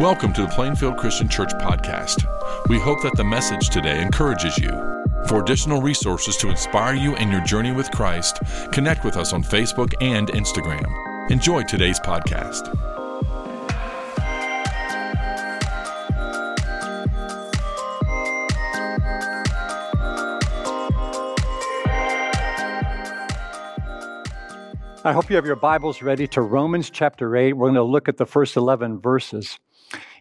Welcome to the Plainfield Christian Church podcast. We hope that the message today encourages you. For additional resources to inspire you in your journey with Christ, connect with us on Facebook and Instagram. Enjoy today's podcast. I hope you have your Bibles ready to Romans chapter 8. We're going to look at the first 11 verses.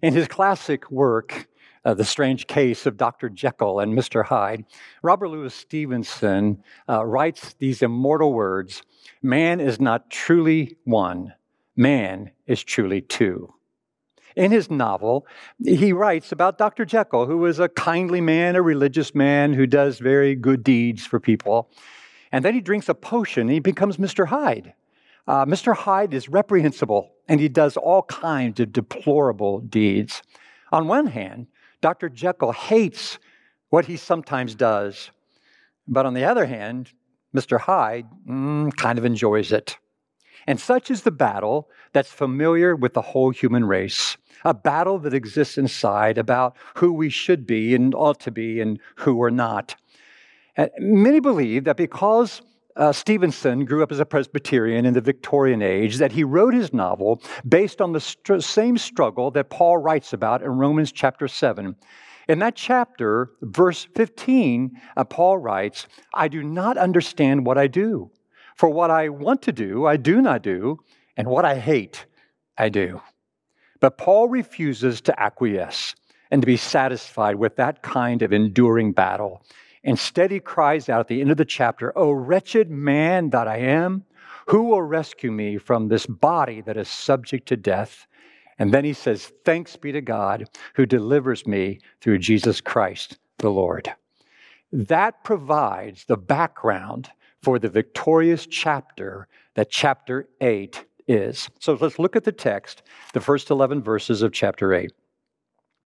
In his classic work, uh, The Strange Case of Dr. Jekyll and Mr. Hyde, Robert Louis Stevenson uh, writes these immortal words Man is not truly one, man is truly two. In his novel, he writes about Dr. Jekyll, who is a kindly man, a religious man who does very good deeds for people. And then he drinks a potion and he becomes Mr. Hyde. Uh, Mr. Hyde is reprehensible and he does all kinds of deplorable deeds. On one hand, Dr. Jekyll hates what he sometimes does. But on the other hand, Mr. Hyde mm, kind of enjoys it. And such is the battle that's familiar with the whole human race a battle that exists inside about who we should be and ought to be and who we're not. And many believe that because uh, Stevenson grew up as a Presbyterian in the Victorian age, that he wrote his novel based on the same struggle that Paul writes about in Romans chapter 7. In that chapter, verse 15, uh, Paul writes, I do not understand what I do. For what I want to do, I do not do, and what I hate, I do. But Paul refuses to acquiesce and to be satisfied with that kind of enduring battle. Instead, he cries out at the end of the chapter, O wretched man that I am, who will rescue me from this body that is subject to death? And then he says, Thanks be to God who delivers me through Jesus Christ the Lord. That provides the background for the victorious chapter that chapter 8 is. So let's look at the text, the first 11 verses of chapter 8.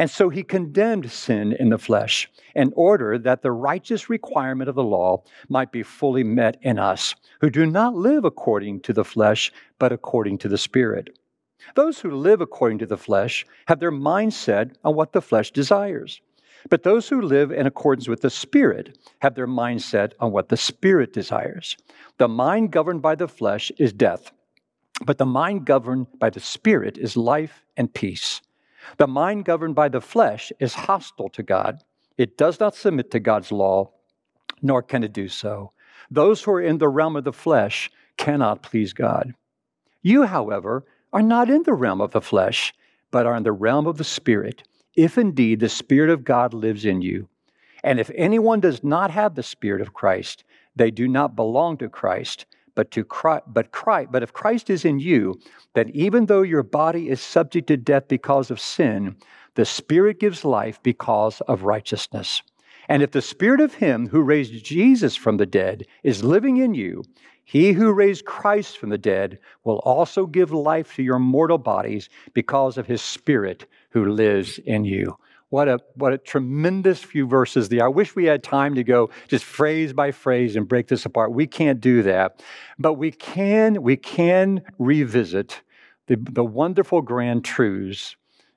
And so he condemned sin in the flesh in order that the righteous requirement of the law might be fully met in us, who do not live according to the flesh, but according to the Spirit. Those who live according to the flesh have their mind set on what the flesh desires. But those who live in accordance with the Spirit have their mind set on what the Spirit desires. The mind governed by the flesh is death, but the mind governed by the Spirit is life and peace. The mind governed by the flesh is hostile to God. It does not submit to God's law, nor can it do so. Those who are in the realm of the flesh cannot please God. You, however, are not in the realm of the flesh, but are in the realm of the Spirit, if indeed the Spirit of God lives in you. And if anyone does not have the Spirit of Christ, they do not belong to Christ but to Christ, but Christ, but if Christ is in you, then even though your body is subject to death because of sin, the Spirit gives life because of righteousness. And if the Spirit of Him who raised Jesus from the dead is living in you, he who raised Christ from the dead will also give life to your mortal bodies because of His Spirit who lives in you. What a, what a tremendous few verses there. I wish we had time to go just phrase by phrase and break this apart. We can't do that. But we can, we can revisit the, the wonderful grand truths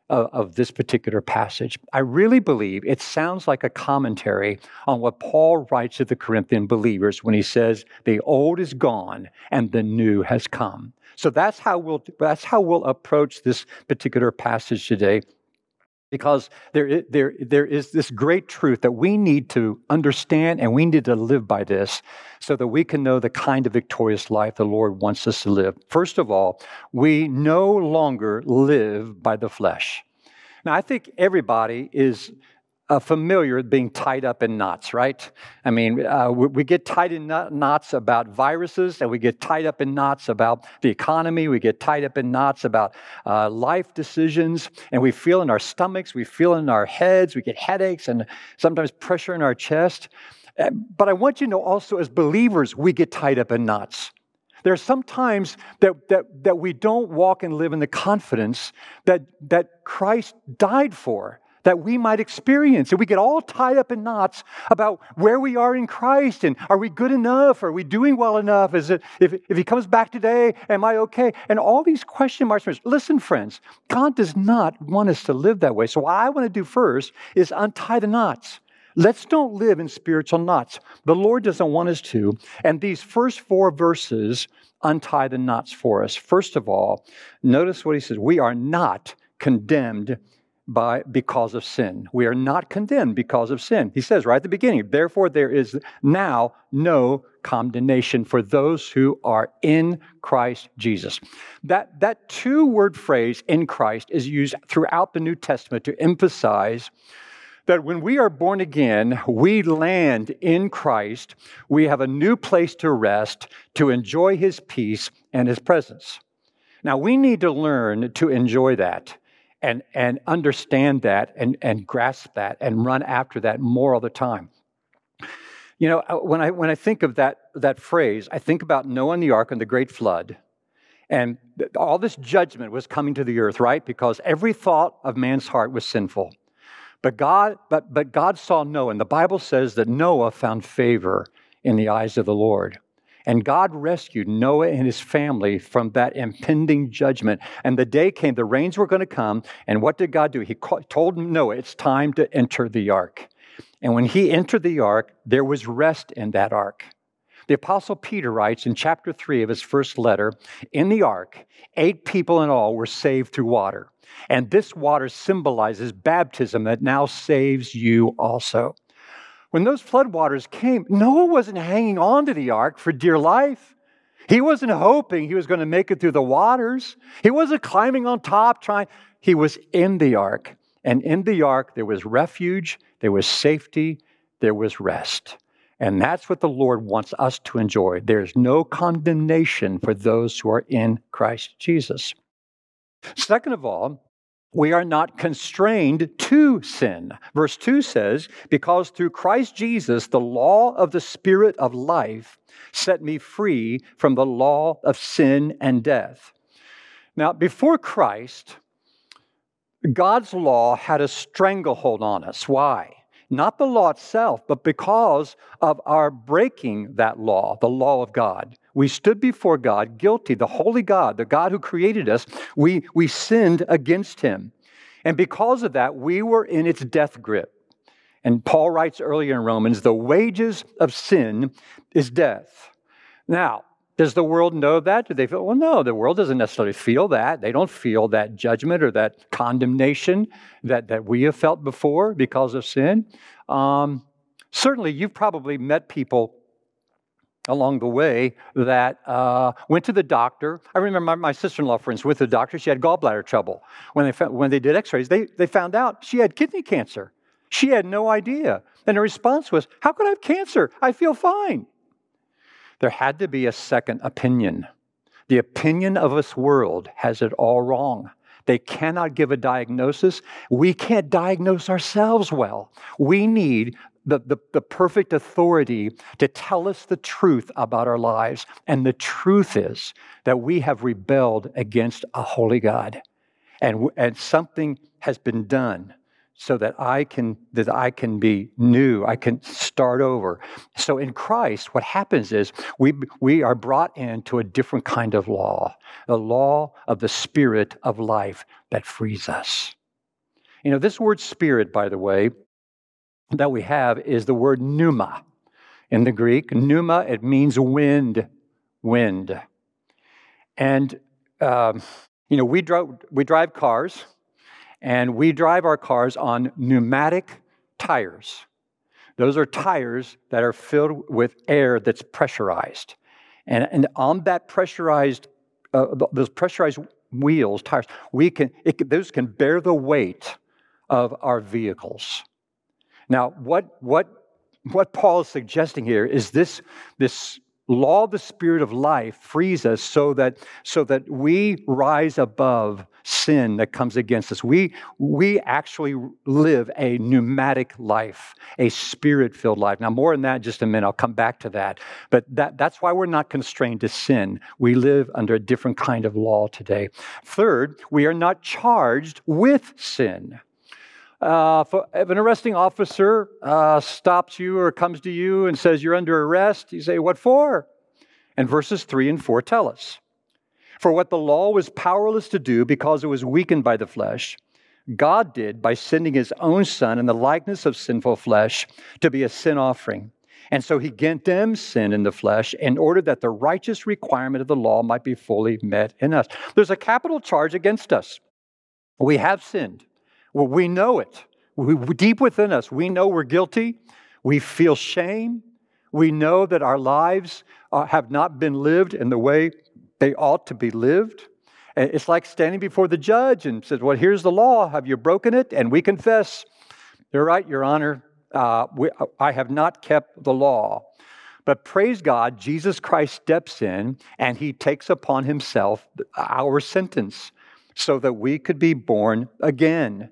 of, of this particular passage. I really believe it sounds like a commentary on what Paul writes to the Corinthian believers when he says, The old is gone and the new has come. So that's how we'll, that's how we'll approach this particular passage today because there, there, there is this great truth that we need to understand and we need to live by this so that we can know the kind of victorious life the Lord wants us to live. First of all, we no longer live by the flesh. Now, I think everybody is uh, familiar with being tied up in knots, right? I mean, uh, we, we, get tied in knots about viruses, and we get tied up in knots about the economy. We get tied up in knots about uh, life decisions, and we feel in our stomachs, we feel in our heads, we get headaches, and sometimes pressure in our chest. Uh, but I want you to know also, as believers, we get tied up in knots. There are some times that, that, that we don't walk and live in the confidence that, that Christ died for, that we might experience. And we get all tied up in knots about where we are in Christ and are we good enough? Are we doing well enough? Is it, if, if He comes back today, am I okay? And all these question marks. Listen, friends, God does not want us to live that way. So, what I want to do first is untie the knots. Let's don't live in spiritual knots. The Lord doesn't want us to. And these first four verses untie the knots for us. First of all, notice what he says we are not condemned by because of sin. We are not condemned because of sin. He says right at the beginning, therefore there is now no condemnation for those who are in Christ Jesus. That that two-word phrase in Christ is used throughout the New Testament to emphasize that when we are born again, we land in Christ. We have a new place to rest, to enjoy His peace and His presence. Now, we need to learn to enjoy that and, and understand that and, and grasp that and run after that more all the time. You know, uh, when I, when I think of that, that phrase, I think about Noah and the ark and the great flood. And all this judgment was coming to the earth, right? Because every thought of man's heart was sinful. But God, but, but God saw Noah, and the Bible says that Noah found favor in the eyes of the Lord. And God rescued Noah and his family from that impending judgment. And the day came, the rains were going to come. And what did God do? He told Noah, it's time to enter the ark. And when he entered the ark, there was rest in that ark. The Apostle Peter writes in chapter 3 of his first letter In the ark, eight people in all were saved through water. And this water symbolizes baptism that now saves you also. When those floodwaters came, Noah wasn't hanging on to the ark for dear life. He wasn't hoping he was going to make it through the waters. He wasn't climbing on top trying. He was in the ark. And in the ark, there was refuge, there was safety, there was rest. And that's what the Lord wants us to enjoy. There's no condemnation for those who are in Christ Jesus. Second of all, we are not constrained to sin. Verse 2 says, Because through Christ Jesus, the law of the Spirit of life set me free from the law of sin and death. Now, before Christ, God's law had a stranglehold on us. Why? Not the law itself, but because of our breaking that law, the law of God. We stood before God guilty, the holy God, the God who created us. We, we sinned against him. And because of that, we were in its death grip. And Paul writes earlier in Romans the wages of sin is death. Now, does the world know that? Do they feel? Well, no, the world doesn't necessarily feel that. They don't feel that judgment or that condemnation that, that we have felt before because of sin. Um, certainly, you've probably met people along the way that uh, went to the doctor. I remember my, my sister-in-law, for instance, with the doctor. She had gallbladder trouble. When they, found, when they did x-rays, they, they found out she had kidney cancer. She had no idea. And her response was, how could I have cancer? I feel fine. There had to be a second opinion. The opinion of this world has it all wrong. They cannot give a diagnosis. We can't diagnose ourselves well. We need the, the, the, perfect authority to tell us the truth about our lives. And the truth is that we have rebelled against a holy God. And, and something has been done so that I can that I can be new, I can start over. So in Christ, what happens is we we are brought into a different kind of law, the law of the spirit of life that frees us. You know, this word spirit, by the way, that we have is the word pneuma. In the Greek, pneuma, it means wind, wind. And, um, you know, we drive, we drive cars, and we drive our cars on pneumatic tires. Those are tires that are filled with air that's pressurized. And, and on that pressurized, uh, those pressurized wheels, tires, we can, it, those can bear the weight of our vehicles. Now, what, what, what Paul is suggesting here is this, this law of the spirit of life frees us so that so that we rise above sin that comes against us. We we actually live a pneumatic life a spirit filled life. Now more than that just a minute. I'll come back to that. But that, that's why we're not constrained to sin. We live under a different kind of law today. Third we are not charged with sin uh, if an arresting officer uh, stops you or comes to you and says you're under arrest, you say, What for? And verses 3 and 4 tell us For what the law was powerless to do because it was weakened by the flesh, God did by sending his own Son in the likeness of sinful flesh to be a sin offering. And so he condemned sin in the flesh in order that the righteous requirement of the law might be fully met in us. There's a capital charge against us. We have sinned. Well, we know it. We, deep within us, we know we're guilty. We feel shame. We know that our lives uh, have not been lived in the way they ought to be lived. It's like standing before the judge and says, Well, here's the law. Have you broken it? And we confess, You're right, Your Honor. Uh, we, I have not kept the law. But praise God, Jesus Christ steps in and he takes upon himself our sentence so that we could be born again.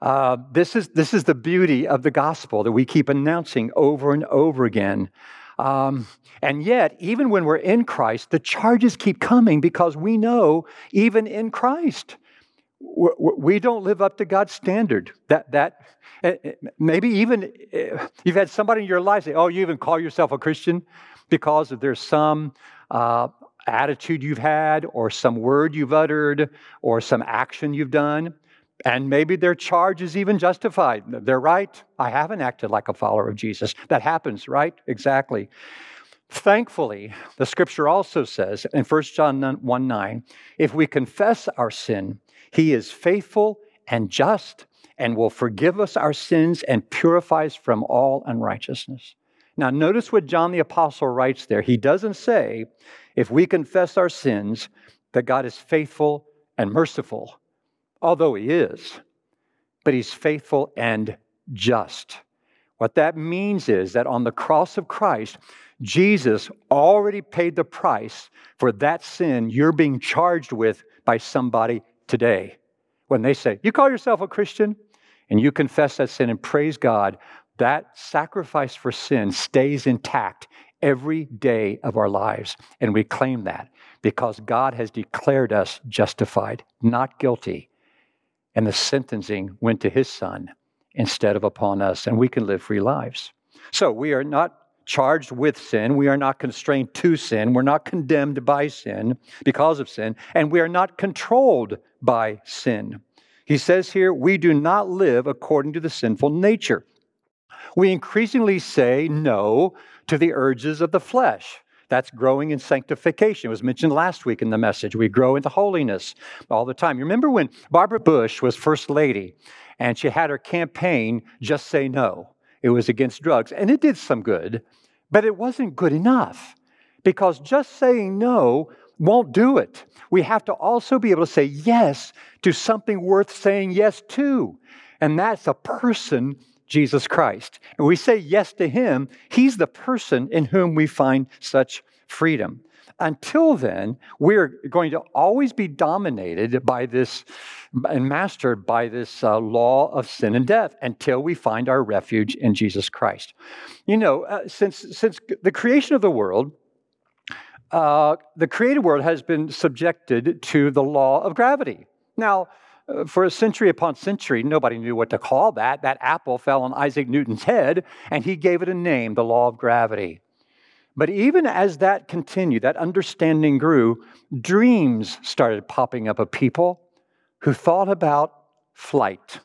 Uh, this, is, this is the beauty of the gospel that we keep announcing over and over again. Um, and yet, even when we're in Christ, the charges keep coming because we know, even in Christ, we don't live up to God's standard. That that eh, eh, maybe even eh, you've had somebody in your life say, "Oh, you even call yourself a Christian," because there's some uh, attitude you've had, or some word you've uttered, or some action you've done. And maybe their charge is even justified. They're right. I haven't acted like a follower of Jesus. That happens, right? Exactly. Thankfully, the scripture also says in 1 John 1 9, if we confess our sin, he is faithful and just and will forgive us our sins and purify us from all unrighteousness. Now, notice what John the Apostle writes there. He doesn't say, if we confess our sins, that God is faithful and merciful although he is, but he's faithful and just. What that means is that on the cross of Christ, Jesus already paid the price for that sin you're being charged with by somebody today. When they say, You call yourself a Christian, and you confess that sin and praise God, that sacrifice for sin stays intact every day of our lives. And we claim that because God has declared us justified, not guilty and the sentencing went to his son instead of upon us, and we can live free lives. So we are not charged with sin. We are not constrained to sin. We're not condemned by sin because of sin, and we are not controlled by sin. He says here, we do not live according to the sinful nature. We increasingly say no to the urges of the flesh. That's growing in sanctification. It was mentioned last week in the message. We grow into holiness all the time. You remember when Barbara Bush was First Lady and she had her campaign, Just Say No? It was against drugs, and it did some good, but it wasn't good enough because just saying no won't do it. We have to also be able to say yes to something worth saying yes to, and that's a person Jesus Christ. And we say yes to him, he's the person in whom we find such freedom. Until then, we're going to always be dominated by this and mastered by this uh, law of sin and death until we find our refuge in Jesus Christ. You know, uh, since, since the creation of the world, uh, the created world has been subjected to the law of gravity. Now, for a century upon century, nobody knew what to call that. That apple fell on Isaac Newton's head, and he gave it a name, the law of gravity. But even as that continued, that understanding grew, dreams started popping up of people who thought about flight.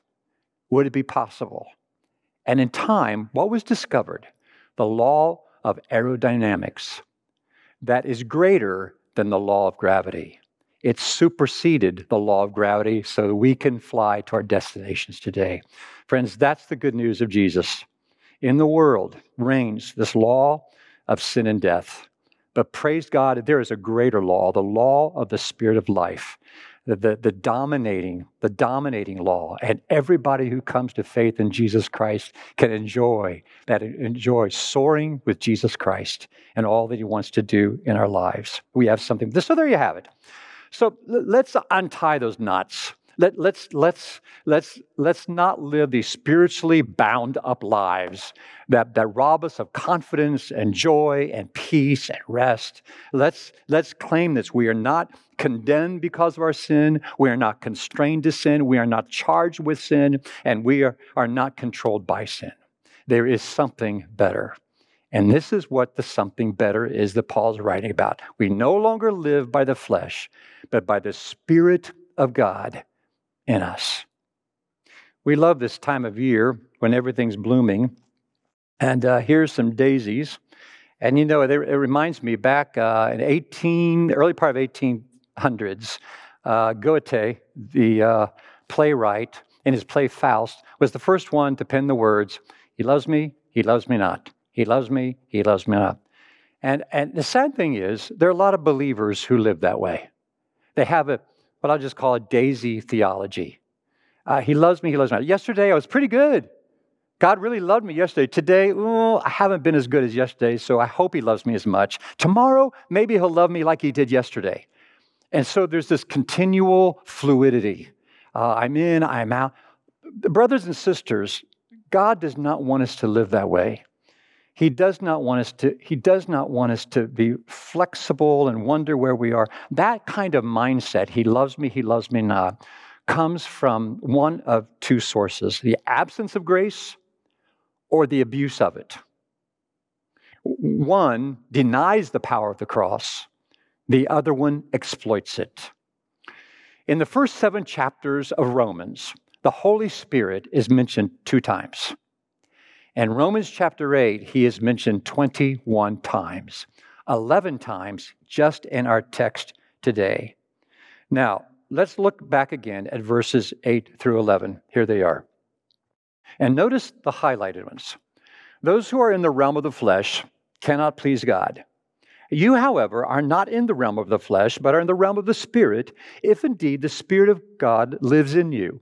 Would it be possible? And in time, what was discovered? The law of aerodynamics that is greater than the law of gravity. It superseded the law of gravity so we can fly to our destinations today. Friends, that's the good news of Jesus. In the world reigns this law of sin and death. But praise God, there is a greater law, the law of the Spirit of life. the, the, the, dominating, the dominating law. And everybody who comes to faith in Jesus Christ can enjoy that, enjoy soaring with Jesus Christ and all that he wants to do in our lives. We have something. So there you have it. So let's untie those knots let, let's, let's, let's, let's not live these spiritually bound up lives that, that rob us of confidence and joy and peace and rest. Let's, let's claim this. We are not condemned because of our sin. We are not constrained to sin. We are not charged with sin. And we are, are not controlled by sin. There is something better. And this is what the something better is that Paul's writing about. We no longer live by the flesh, but by the Spirit of God in us. We love this time of year when everything's blooming. And uh, here's some daisies. And you know, it, it reminds me back uh, in 18, early part of 1800s, uh, Goethe, the uh, playwright, in his play Faust, was the first one to pen the words, He loves me, he loves me not. He loves me, he loves me not. And, and the sad thing is, there are a lot of believers who live that way. They have a what I'll just call a daisy theology. Uh, he loves me, he loves me. Yesterday, I was pretty good. God really loved me yesterday. Today, oh, I haven't been as good as yesterday, so I hope he loves me as much. Tomorrow, maybe he'll love me like he did yesterday. And so there's this continual fluidity. Uh, I'm in, I'm out. Brothers and sisters, God does not want us to live that way. He does not want us to, he does not want us to be flexible and wonder where we are. That kind of mindset, he loves me, he loves me not, comes from one of two sources the absence of grace or the abuse of it. One denies the power of the cross, the other one exploits it. In the first seven chapters of Romans, the Holy Spirit is mentioned two times. And Romans chapter 8, he is mentioned 21 times, 11 times just in our text today. Now, let's look back again at verses 8 through 11. Here they are. And notice the highlighted ones. Those who are in the realm of the flesh cannot please God. You, however, are not in the realm of the flesh, but are in the realm of the Spirit, if indeed the Spirit of God lives in you.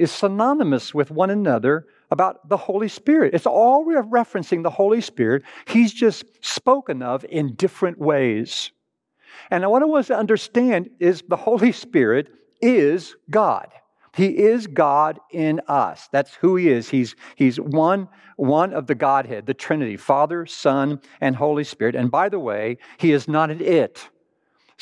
is synonymous with one another about the Holy Spirit. It's all referencing the Holy Spirit. He's just spoken of in different ways. And what I want us to understand is the Holy Spirit is God. He is God in us. That's who He is. He's, he's one, one of the Godhead, the Trinity, Father, Son, and Holy Spirit. And by the way, He is not an it.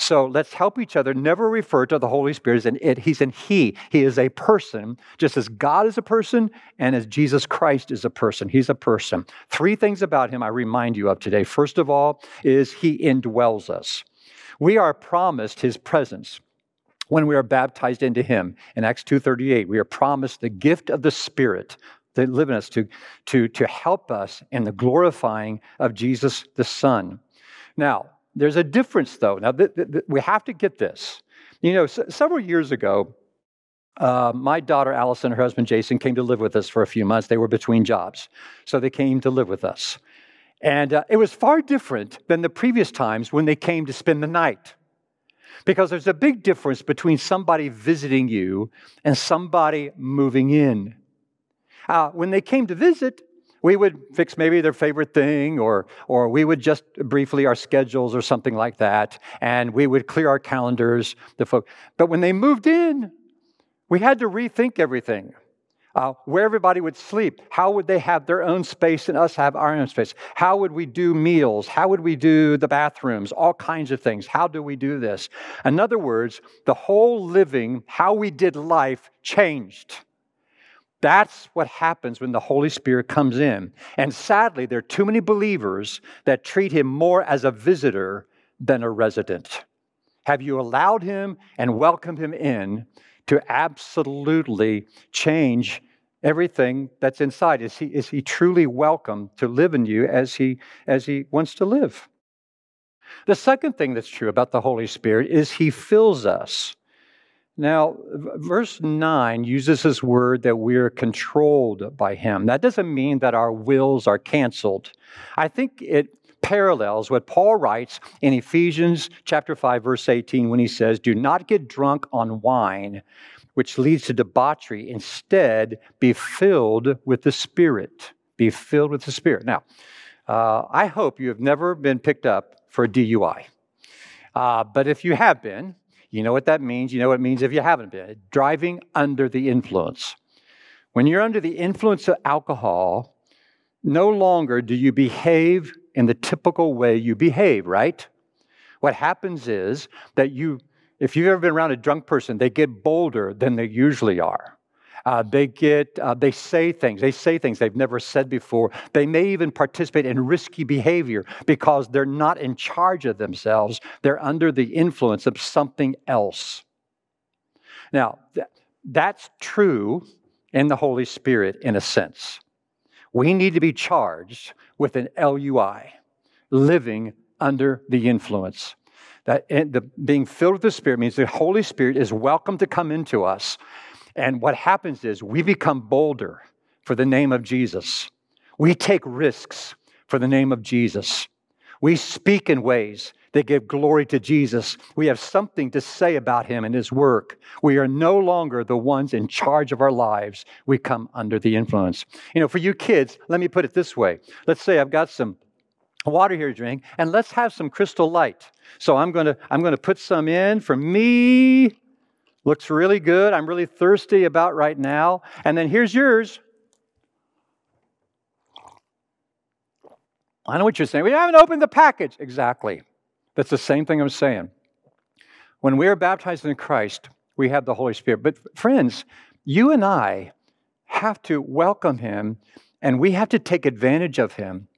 So let's help each other never refer to the Holy Spirit as an it. He's an He. He is a person, just as God is a person and as Jesus Christ is a person. He's a person. Three things about Him I remind you of today. First of all, is He indwells us. We are promised His presence when we are baptized into Him. In Acts 2.38, we are promised the gift of the Spirit that live in us to, to, to help us in the glorifying of Jesus the Son. Now, there's a difference, though. Now, th- th- we have to get this. You know, s- several years ago, uh, my daughter Allison and her husband Jason came to live with us for a few months. They were between jobs, so they came to live with us. And uh, it was far different than the previous times when they came to spend the night. Because there's a big difference between somebody visiting you and somebody moving in. Uh, when they came to visit, we would fix maybe their favorite thing, or, or we would just briefly our schedules or something like that, and we would clear our calendars. The folk. But when they moved in, we had to rethink everything. Uh, where everybody would sleep. How would they have their own space and us have our own space? How would we do meals? How would we do the bathrooms? All kinds of things. How do we do this? In other words, the whole living, how we did life changed. That's what happens when the Holy Spirit comes in. And sadly, there are too many believers that treat him more as a visitor than a resident. Have you allowed him and welcomed him in to absolutely change everything that's inside? Is he, is he truly welcome to live in you as he, as he wants to live? The second thing that's true about the Holy Spirit is he fills us. Now, verse 9 uses this word that we're controlled by him. That doesn't mean that our wills are canceled. I think it parallels what Paul writes in Ephesians chapter 5 verse 18 when he says, "Do not get drunk on wine, which leads to debauchery. Instead, be filled with the Spirit." Be filled with the Spirit. Now, uh, I hope you have never been picked up for a DUI. Uh, but if you have been, you know what that means. You know what it means if you haven't been. Driving under the influence. When you're under the influence of alcohol, no longer do you behave in the typical way you behave, right? What happens is that you, if you've ever been around a drunk person, they get bolder than they usually are. Uh, they get, uh, they say things. They say things they've never said before. They may even participate in risky behavior because they're not in charge of themselves. They're under the influence of something else. Now, th- that's true in the Holy Spirit in a sense. We need to be charged with an LUI, living under the influence. That the, being filled with the Spirit means the Holy Spirit is welcome to come into us. And what happens is we become bolder for the name of Jesus. We take risks for the name of Jesus. We speak in ways that give glory to Jesus. We have something to say about him and his work. We are no longer the ones in charge of our lives. We come under the influence. You know, for you kids, let me put it this way. Let's say I've got some water here to drink, and let's have some crystal light. So I'm to I'm to put some in for me. Looks really good. I'm really thirsty about right now. And then here's yours. I know what you're saying. We haven't opened the package. Exactly. That's the same thing I'm saying. When we are baptized in Christ, we have the Holy Spirit. But friends, you and I have to welcome Him and we have to take advantage of Him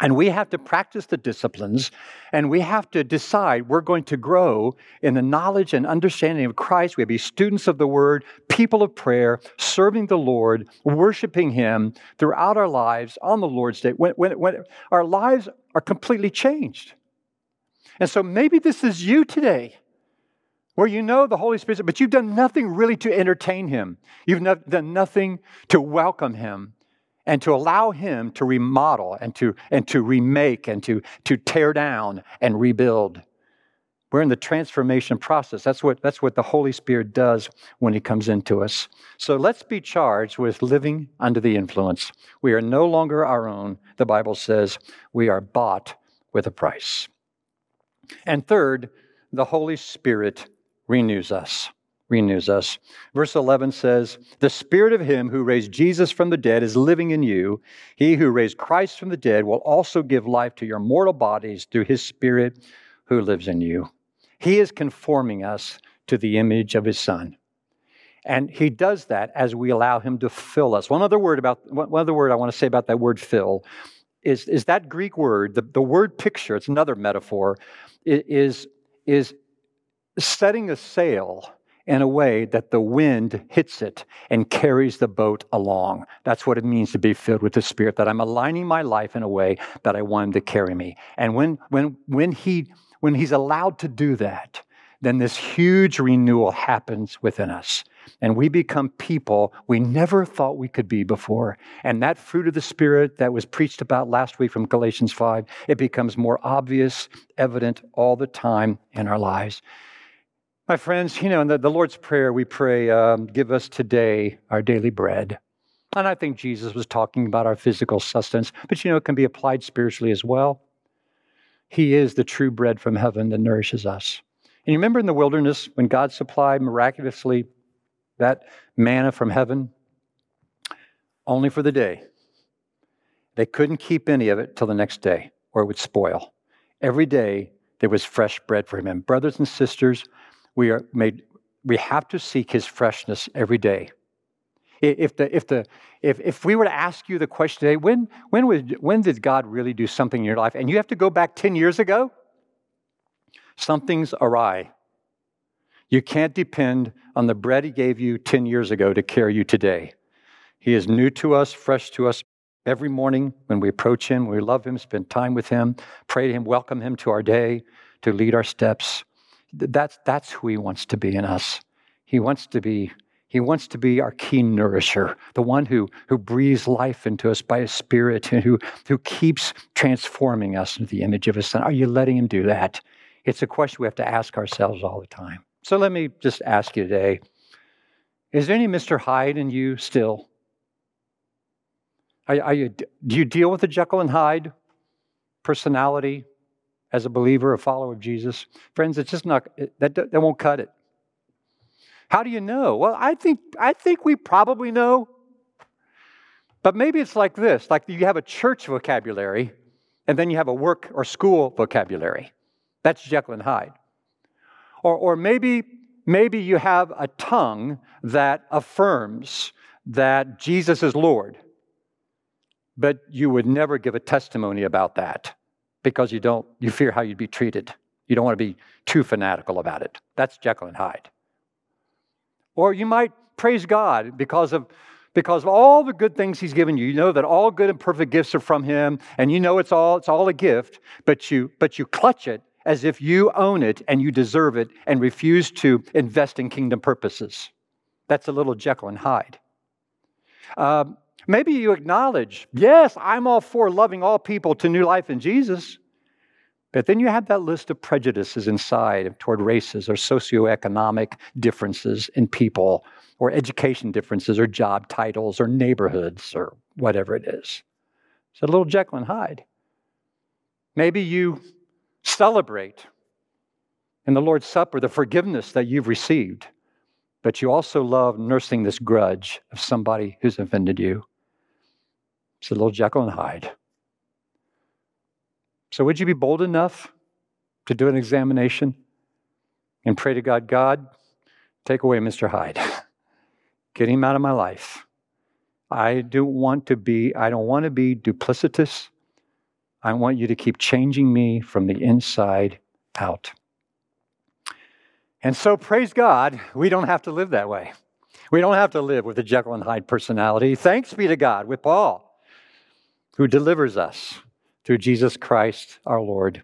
and we have to practice the disciplines and we have to decide we're going to grow in the knowledge and understanding of Christ. We have to be students of the Word, people of prayer, serving the Lord, worshiping Him throughout our lives on the Lord's Day when, when, when our lives are completely changed. And so maybe this is you today where you know the Holy Spirit, but you've done nothing really to entertain Him. You've not, done nothing to welcome Him and to allow him to remodel and to, and to remake and to, to tear down and rebuild. We're in the transformation process. That's what, that's what the Holy Spirit does when He comes into us. So let's be charged with living under the influence. We are no longer our own. The Bible says we are bought with a price. And third, the Holy Spirit renews us renews us. Verse 11 says, The spirit of him who raised Jesus from the dead is living in you. He who raised Christ from the dead will also give life to your mortal bodies through his spirit who lives in you. He is conforming us to the image of his son. And he does that as we allow him to fill us. One other word about one other word I want to say about that word fill is, is that Greek word, the, the word picture, it's another metaphor, is, is setting a sail in a way that the wind hits it and carries the boat along. That's what it means to be filled with the Spirit, that I'm aligning my life in a way that I want Him to carry me. And when, when, when, he, when He's allowed to do that, then this huge renewal happens within us. And we become people we never thought we could be before. And that fruit of the Spirit that was preached about last week from Galatians 5, it becomes more obvious, evident all the time in our lives. My friends, you know, in the, the Lord's Prayer, we pray, um, give us today our daily bread. And I think Jesus was talking about our physical sustenance, but you know, it can be applied spiritually as well. He is the true bread from heaven that nourishes us. And you remember in the wilderness when God supplied miraculously that manna from heaven? Only for the day. They couldn't keep any of it till the next day or it would spoil. Every day there was fresh bread for him. And brothers and sisters, we are made we have to seek his freshness every day. If the if the if, if we were to ask you the question today when when was when did god really do something in your life? And you have to go back 10 years ago? Something's awry. You can't depend on the bread He gave you 10 years ago to carry you today. He is new to us, fresh to us. Every morning when we approach Him, we love Him, spend time with Him, pray to Him, welcome Him to our day, to lead our steps. That's, that's who He wants to be in us. He wants to be he wants to be our key nourisher, the one who, who breathes life into us by His Spirit and who, who keeps transforming us into the image of His Son. Are you letting Him do that? It's a question we have to ask ourselves all the time. So let me just ask you today Is there any Mr. Hyde in you still? Are, are you, do you deal with the Jekyll and Hyde personality as a believer, a follower of Jesus? Friends, it's just not, that, that won't cut it. How do you know? Well, I think, I think we probably know. But maybe it's like this like you have a church vocabulary, and then you have a work or school vocabulary. That's Jekyll and Hyde. Or, or maybe, maybe you have a tongue that affirms that Jesus is Lord, but you would never give a testimony about that because you don't you fear how you'd be treated. You don't want to be too fanatical about it. That's Jekyll and Hyde. Or you might praise God because of because of all the good things he's given you. You know that all good and perfect gifts are from him and you know it's all it's all a gift, but you but you clutch it as if you own it and you deserve it and refuse to invest in kingdom purposes. That's a little Jekyll and Hyde. Uh, maybe you acknowledge, yes, I'm all for loving all people to new life in Jesus. But then you have that list of prejudices inside toward races or socioeconomic differences in people, or education differences, or job titles, or neighborhoods, or whatever it is. It's a little Jekyll and Hyde. Maybe you celebrate in the Lord's Supper the forgiveness that you've received, but you also love nursing this grudge of somebody who's offended you. It's a little Jekyll and Hyde. So, would you be bold enough to do an examination and pray to God, God, take away Mr. Hyde, get him out of my life. I don't want to be, I don't want to be duplicitous. I want you to keep changing me from the inside out. And so, praise God, we don't have to live that way. We don't have to live with a Jekyll and Hyde personality. Thanks be to God with Paul, who delivers us through Jesus Christ our Lord.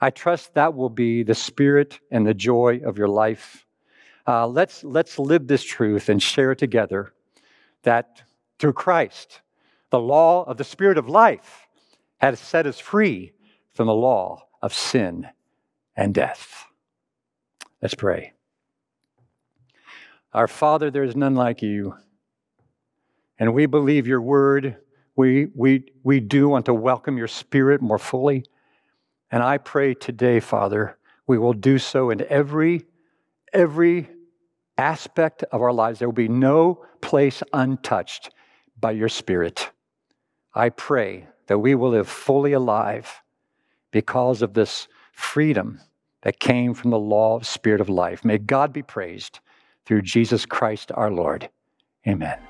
I trust that will be the spirit and the joy of your life. Uh, let's, let's live this truth and share it together that through Christ, the law of the Spirit of life has set us free from the law of sin and death. Let's pray. Our Father, there is none like you, and we believe your word we, we, we do want to welcome your spirit more fully. And I pray today, Father, we will do so in every, every aspect of our lives. There will be no place untouched by your spirit. I pray that we will live fully alive because of this freedom that came from the law of spirit of life. May God be praised through Jesus Christ our Lord. Amen.